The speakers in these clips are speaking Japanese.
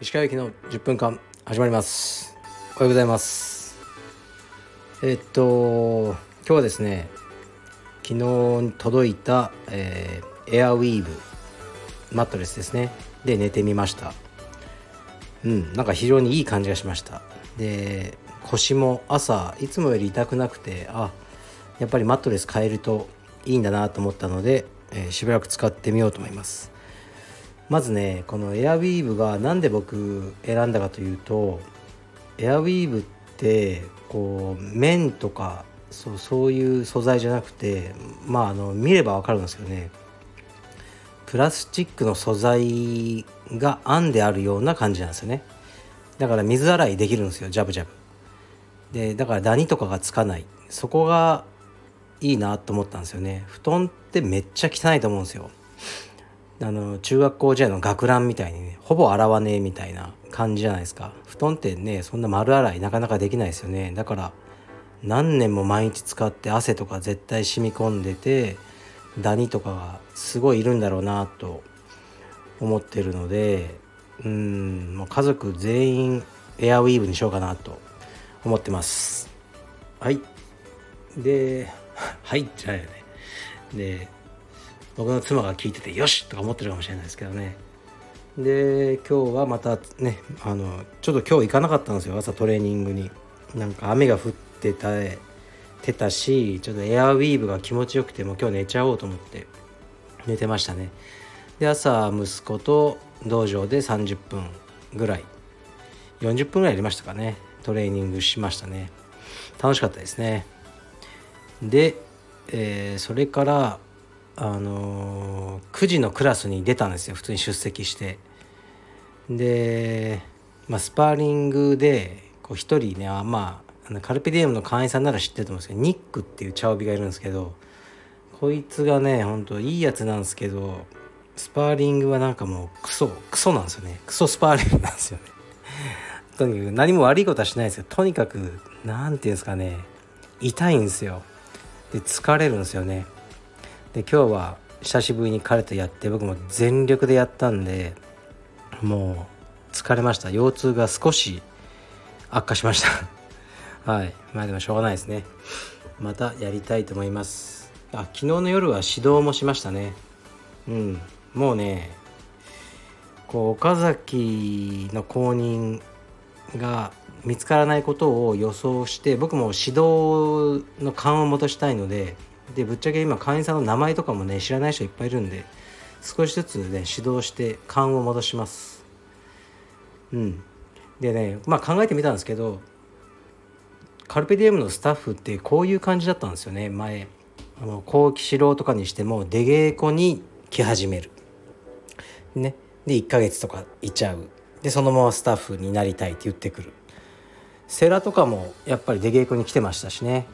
石川行きの10分間始まります。おはようございます。えっと今日はですね昨日届いた、えー、エアウィーヴマットレスですね。で寝てみました。うんなんか非常にいい感じがしました。で腰も朝いつもより痛くなくてあやっぱりマットレス変えるといいんだなと思ったので、えー、しばらく使ってみようと思います。まずねこのエアウィーヴが何で僕選んだかというとエアウィーヴってこう綿とかそうそういう素材じゃなくてまああの見れば分かるんですけどね。プラスチックの素材が編んであるような感じなんですよね。だから水洗いできるんですよジャブジャブ。でだからダニとかがつかない。そこがいいなと思ったんですよね。布団ってめっちゃ汚いと思うんですよ。あの中学校時代の学ランみたいにねほぼ洗わねえみたいな感じじゃないですか。布団ってねそんな丸洗いなかなかできないですよね。だから何年も毎日使って汗とか絶対染み込んでてダニとかがすごいいるんだろうなと思ってるのでうんもう家族全員エアウィーヴにしようかなと思ってます。はい。で はいじゃあね。で僕の妻が聞いててよしとか思ってるかもしれないですけどね。で今日はまたねあのちょっと今日行かなかったんですよ。朝トレーニングに。なんか雨が降ってたてたしちょっとエアウィーヴが気持ちよくてもう今日寝ちゃおうと思って寝てましたね。で朝息子と道場で30分ぐらい。40分ぐらいやりましたかね。トレーニングしましたね。楽しかったですね。で、えー、それからあのー、9時のクラスに出たんですよ。普通に出席して。で、まあ、スパーリングでこう1人ねまあカルペディエムの会員さんなら知ってると思うんですけどニックっていう茶帯がいるんですけどこいつがねほんといいやつなんですけどスパーリングはなんかもうクソクソなんですよね。クソスパーリングなんですよね。とにかく何も悪いことはしないですよ。とにかく何て言うんですかね痛いんですよ。で疲れるんですよね。で今日は久しぶりに彼とやって僕も全力でやったんでもう疲れました。腰痛が少し悪化しました。はい。まあでもしょうがないですね。またやりたいと思います。あ昨日の夜は指導もしましたね。うん。もうねこう岡崎の公認が見つからないことを予想して僕も指導の勘を戻したいのででぶっちゃけ今会員さんの名前とかもね知らない人いっぱいいるんで少しずつね指導して勘を戻します。うん。でねまあ考えてみたんですけどカルペディエムのスタッフってこういう感じだったんですよね前。あの後期指導とかにしても出稽古に来始める。ね。で1ヶ月とかいちゃう。でそのままスタッフになりたいって言ってくる。世良とかもやっぱり出稽古に来てましたしね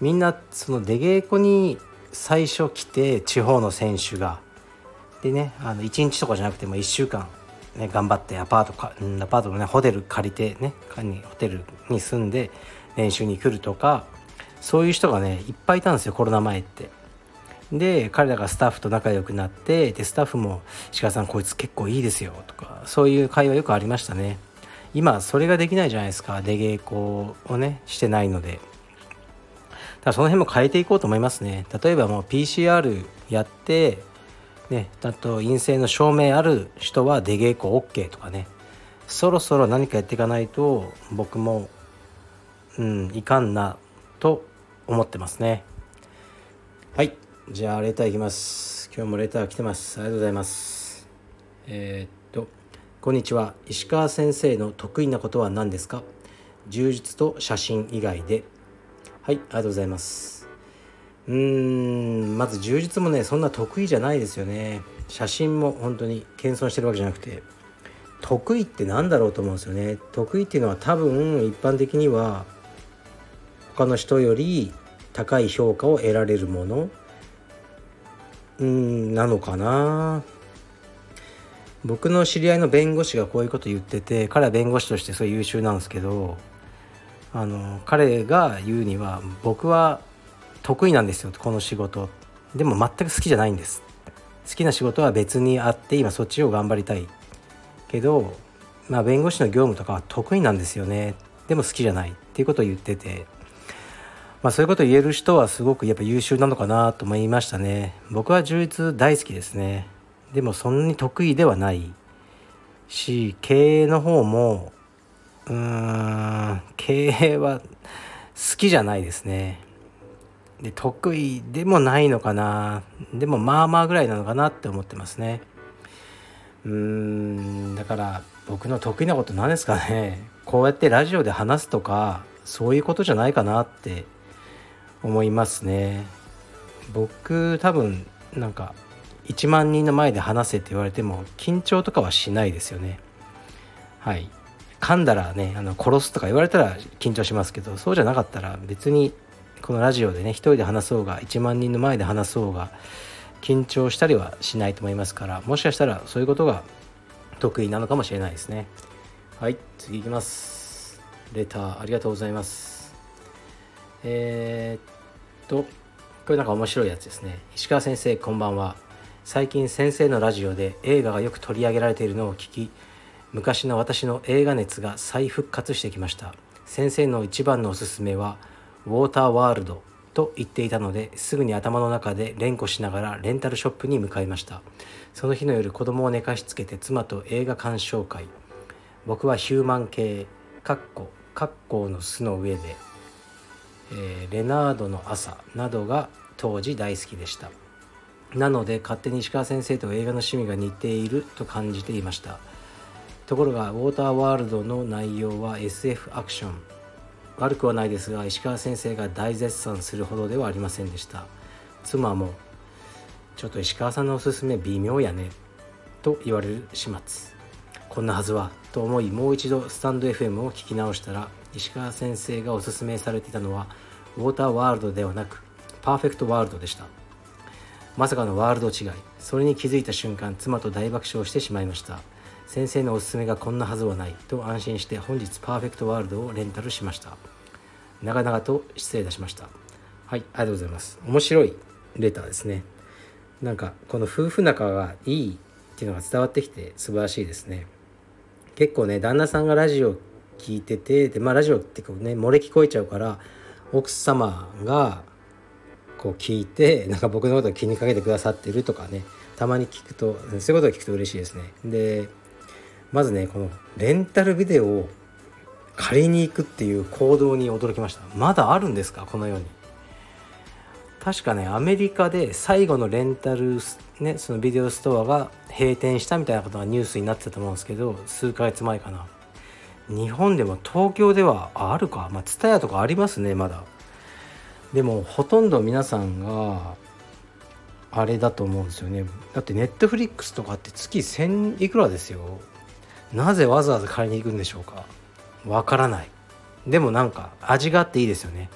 みんなその出稽古に最初来て地方の選手がでねあの1日とかじゃなくても1週間、ね、頑張ってアパートかアパートのねホテル借りてねホテルに住んで練習に来るとかそういう人がねいっぱいいたんですよコロナ前って。で彼らがスタッフと仲良くなってでスタッフも「鹿さんこいつ結構いいですよ」とかそういう会話よくありましたね今それができないじゃないですか。出稽古をねしてないので。だからその辺も変えていこうと思いますね。例えばもう PCR やってねあと陰性の証明ある人は出稽古 OK とかね。そろそろ何かやっていかないと僕もうんいかんなと思ってますね。はい。じゃあレターいきます。今日もレター来てます。ありがとうございます。えー、っこんにちは。石川先生の得意なことは何ですか？充実と写真以外で。はいありがとうございます。うーんまず充実もねそんな得意じゃないですよね。写真も本当に謙遜してるわけじゃなくて。得意って何だろうと思うんですよね。得意っていうのは多分一般的には他の人より高い評価を得られるものうんなのかな。僕の知り合いの弁護士がこういうこと言ってて彼は弁護士としてすごい優秀なんですけどあの彼が言うには僕は得意なんですよこの仕事。でも全く好きじゃないんです。好きな仕事は別にあって今そっちを頑張りたい。けどまあ弁護士の業務とかは得意なんですよね。でも好きじゃない。っていうことを言ってて。まあそういうことを言える人はすごくやっぱ優秀なのかなと思いましたね。僕は充実大好きですね。でもそんなに得意ではないし経営の方もうーん経営は好きじゃないですね。で得意でもないのかな。でもまあまあぐらいなのかなって思ってますね。うーんだから僕の得意なこと何ですかね。こうやってラジオで話すとかそういうことじゃないかなって思いますね。僕多分なんか1万人の前で話せって言われても緊張とかはしないですよね。はい。噛んだらねあの殺すとか言われたら緊張しますけどそうじゃなかったら別にこのラジオでね一人で話そうが1万人の前で話そうが緊張したりはしないと思いますからもしかしたらそういうことが得意なのかもしれないですね。はい次いきます。レターありがとうございます。えー、っとこれなんか面白いやつですね。石川先生こんばんは。最近先生のラジオで映画がよく取り上げられているのを聞き昔の私の映画熱が再復活してきました。先生の一番のおすすめはウォーターワールドと言っていたのですぐに頭の中で連呼しながらレンタルショップに向かいました。その日の夜子供を寝かしつけて妻と映画鑑賞会。僕はヒューマン系カッコカッコの巣の上で、えー、レナードの朝などが当時大好きでした。なので勝手に石川先生と映画の趣味が似ていると感じていました。ところがウォーターワールドの内容は SF アクション。悪くはないですが石川先生が大絶賛するほどではありませんでした。妻もちょっと石川さんのおすすめ微妙やねと言われる始末こんなはずはと思いもう一度スタンド FM を聞き直したら石川先生がおすすめされていたのはウォーターワールドではなくパーフェクトワールドでした。まさかのワールド違い。それに気づいた瞬間妻と大爆笑してしまいました。先生のおすすめがこんなはずはないと安心して本日パーフェクトワールドをレンタルしました。長々と失礼いたしました。はいありがとうございます。面白いレターですね。なんかこの夫婦仲がいいっていうのが伝わってきて素晴らしいですね。結構ね旦那さんがラジオ聞いててでまあラジオってこうね漏れ聞こえちゃうから奥様がこう聞いて なんか僕のことを気にかけてくださってるとかねたまに聞くとそういうことを聞くと嬉しいですね。でまずねこのレンタルビデオを借りに行くっていう行動に驚きました。まだあるんですか？このように。確かねアメリカで最後のレンタルねそのビデオストアが閉店したみたいなことがニュースになってたと思うんですけど数ヶ月前かな。日本でも東京ではあるか？まあ蔦屋とかありますねまだ。でもほとんど皆さんがあれだと思うんですよね。だってネットフリックスとかって月1000いくらですよ。なぜわざわざ買いに行くんでしょうか。わからない。でもなんか味があっていいですよね。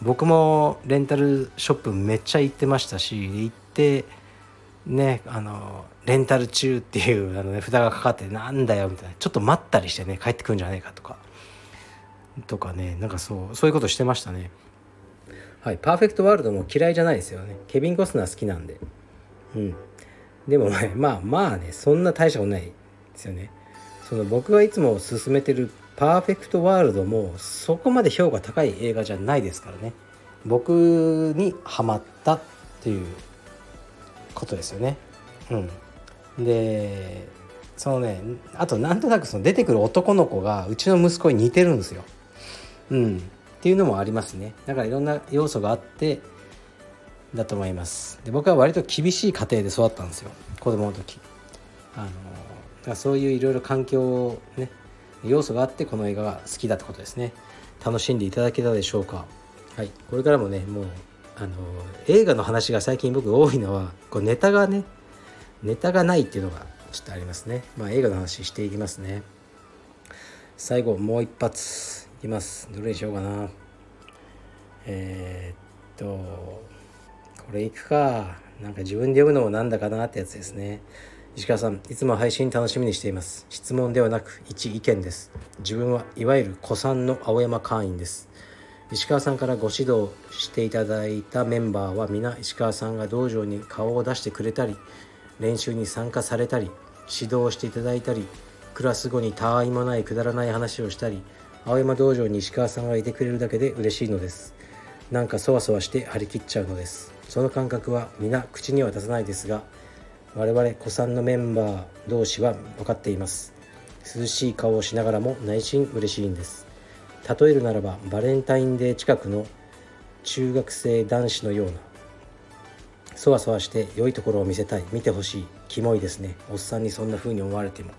僕もレンタルショップめっちゃ行ってましたし行ってねあのレンタル中っていうあの、ね、札がかかってなんだよみたいな。ちょっと待ったりしてね帰ってくるんじゃねえかとか。とかねなんかそうそういうことしてましたね。はいパーフェクトワールドも嫌いじゃないですよね。ケビン・コスナー好きなんで。うん。でもねまあまあねそんな大したことないですよね。その僕がいつも勧めてるパーフェクトワールドもそこまで評価高い映画じゃないですからね。僕にハマったっていうことですよね。うん。でそのねあとなんとなくその出てくる男の子がうちの息子に似てるんですよ。うん。っていうのもありますね。だからいろんな要素があってだと思います。で僕は割と厳しい家庭で育ったんですよ。子供の時。あのだそういういろいろ環境ね要素があってこの映画が好きだってことですね。楽しんでいただけたでしょうか。はい。これからもねもうあの映画の話が最近僕多いのはこうネタがねネタがないっていうのがちょっとありますね。まあ映画の話していきますね。最後もう一発。いきます。どれにしようかな。えー、っとこれいくか。なんか自分で読むのもなんだかなってやつですね。石川さんいつも配信楽しみにしています。質問ではなく一意見です。自分はいわゆる古参の青山会員です。石川さんからご指導していただいたメンバーは皆石川さんが道場に顔を出してくれたり練習に参加されたり指導していただいたりクラス後にたわいもないくだらない話をしたり青山道場に石川さんがいてくれるだけで嬉しいのです。なんかそわそわして張り切っちゃうのです。その感覚は皆口には出さないですが我々古参のメンバー同士は分かっています。涼しい顔をしながらも内心嬉しいんです。例えるならばバレンタインデー近くの中学生男子のようなそわそわして良いところを見せたい見てほしいキモいですね。おっさんにそんな風に思われても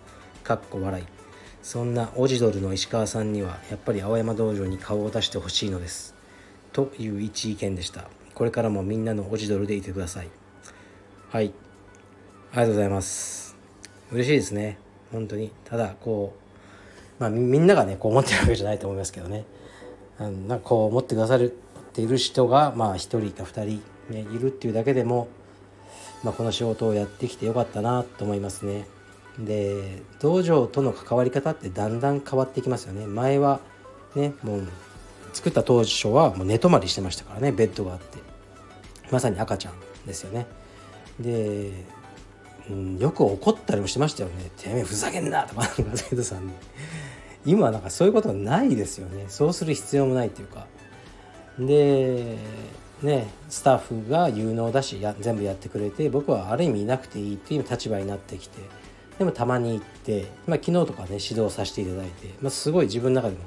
かっこ笑い。そんなオジドルの石川さんにはやっぱり青山道場に顔を出してほしいのです。という一意見でした。これからもみんなのオジドルでいてください。はい。ありがとうございます。嬉しいですね。本当に。ただこうまあみんながねこう思ってるわけじゃないと思いますけどね。あのなんかこう思ってくださるっている人がまあ1人か2人、ね、いるっていうだけでも、まあ、この仕事をやってきてよかったなと思いますね。で道場との関わり方ってだんだん変わってきますよね。前はねもう作った当初はもう寝泊まりしてましたからねベッドがあって。まさに赤ちゃんですよね。で、うん、よく怒ったりもしてましたよね「てめえふざけんな!」とか生徒さんに。今はなんかそういうことないですよね。そうする必要もないっていうか。でねスタッフが有能だしや全部やってくれて僕はある意味いなくていいっていう立場になってきて。でもたまに行って、まあ、昨日とかね指導させていただいて、まあ、すごい自分の中でも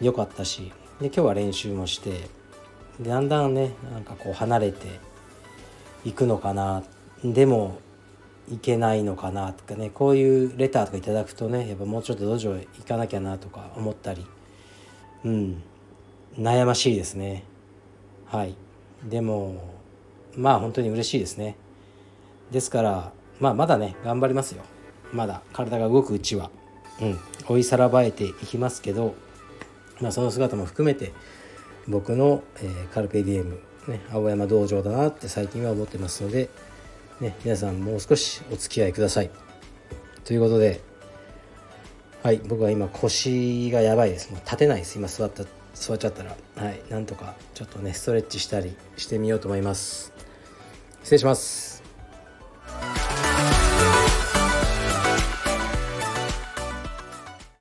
良かったしで今日は練習もしてだんだんねなんかこう離れていくのかなでもいけないのかなとかねこういうレターとかいただくとねやっぱもうちょっと道場行かなきゃなとか思ったりうん悩ましいですね。はい。でもまあ本当に嬉しいですね。ですからまあまだね頑張りますよ。まだ体が動くうちはうん追いさらばえていきますけどまあその姿も含めて僕の、えー、カルペディエム、ね、青山道場だなって最近は思ってますので、ね、皆さんもう少しお付き合いください。ということではい僕は今腰がやばいです。もう立てないです。今座った座っちゃったら。はいなんとかちょっとねストレッチしたりしてみようと思います。失礼します。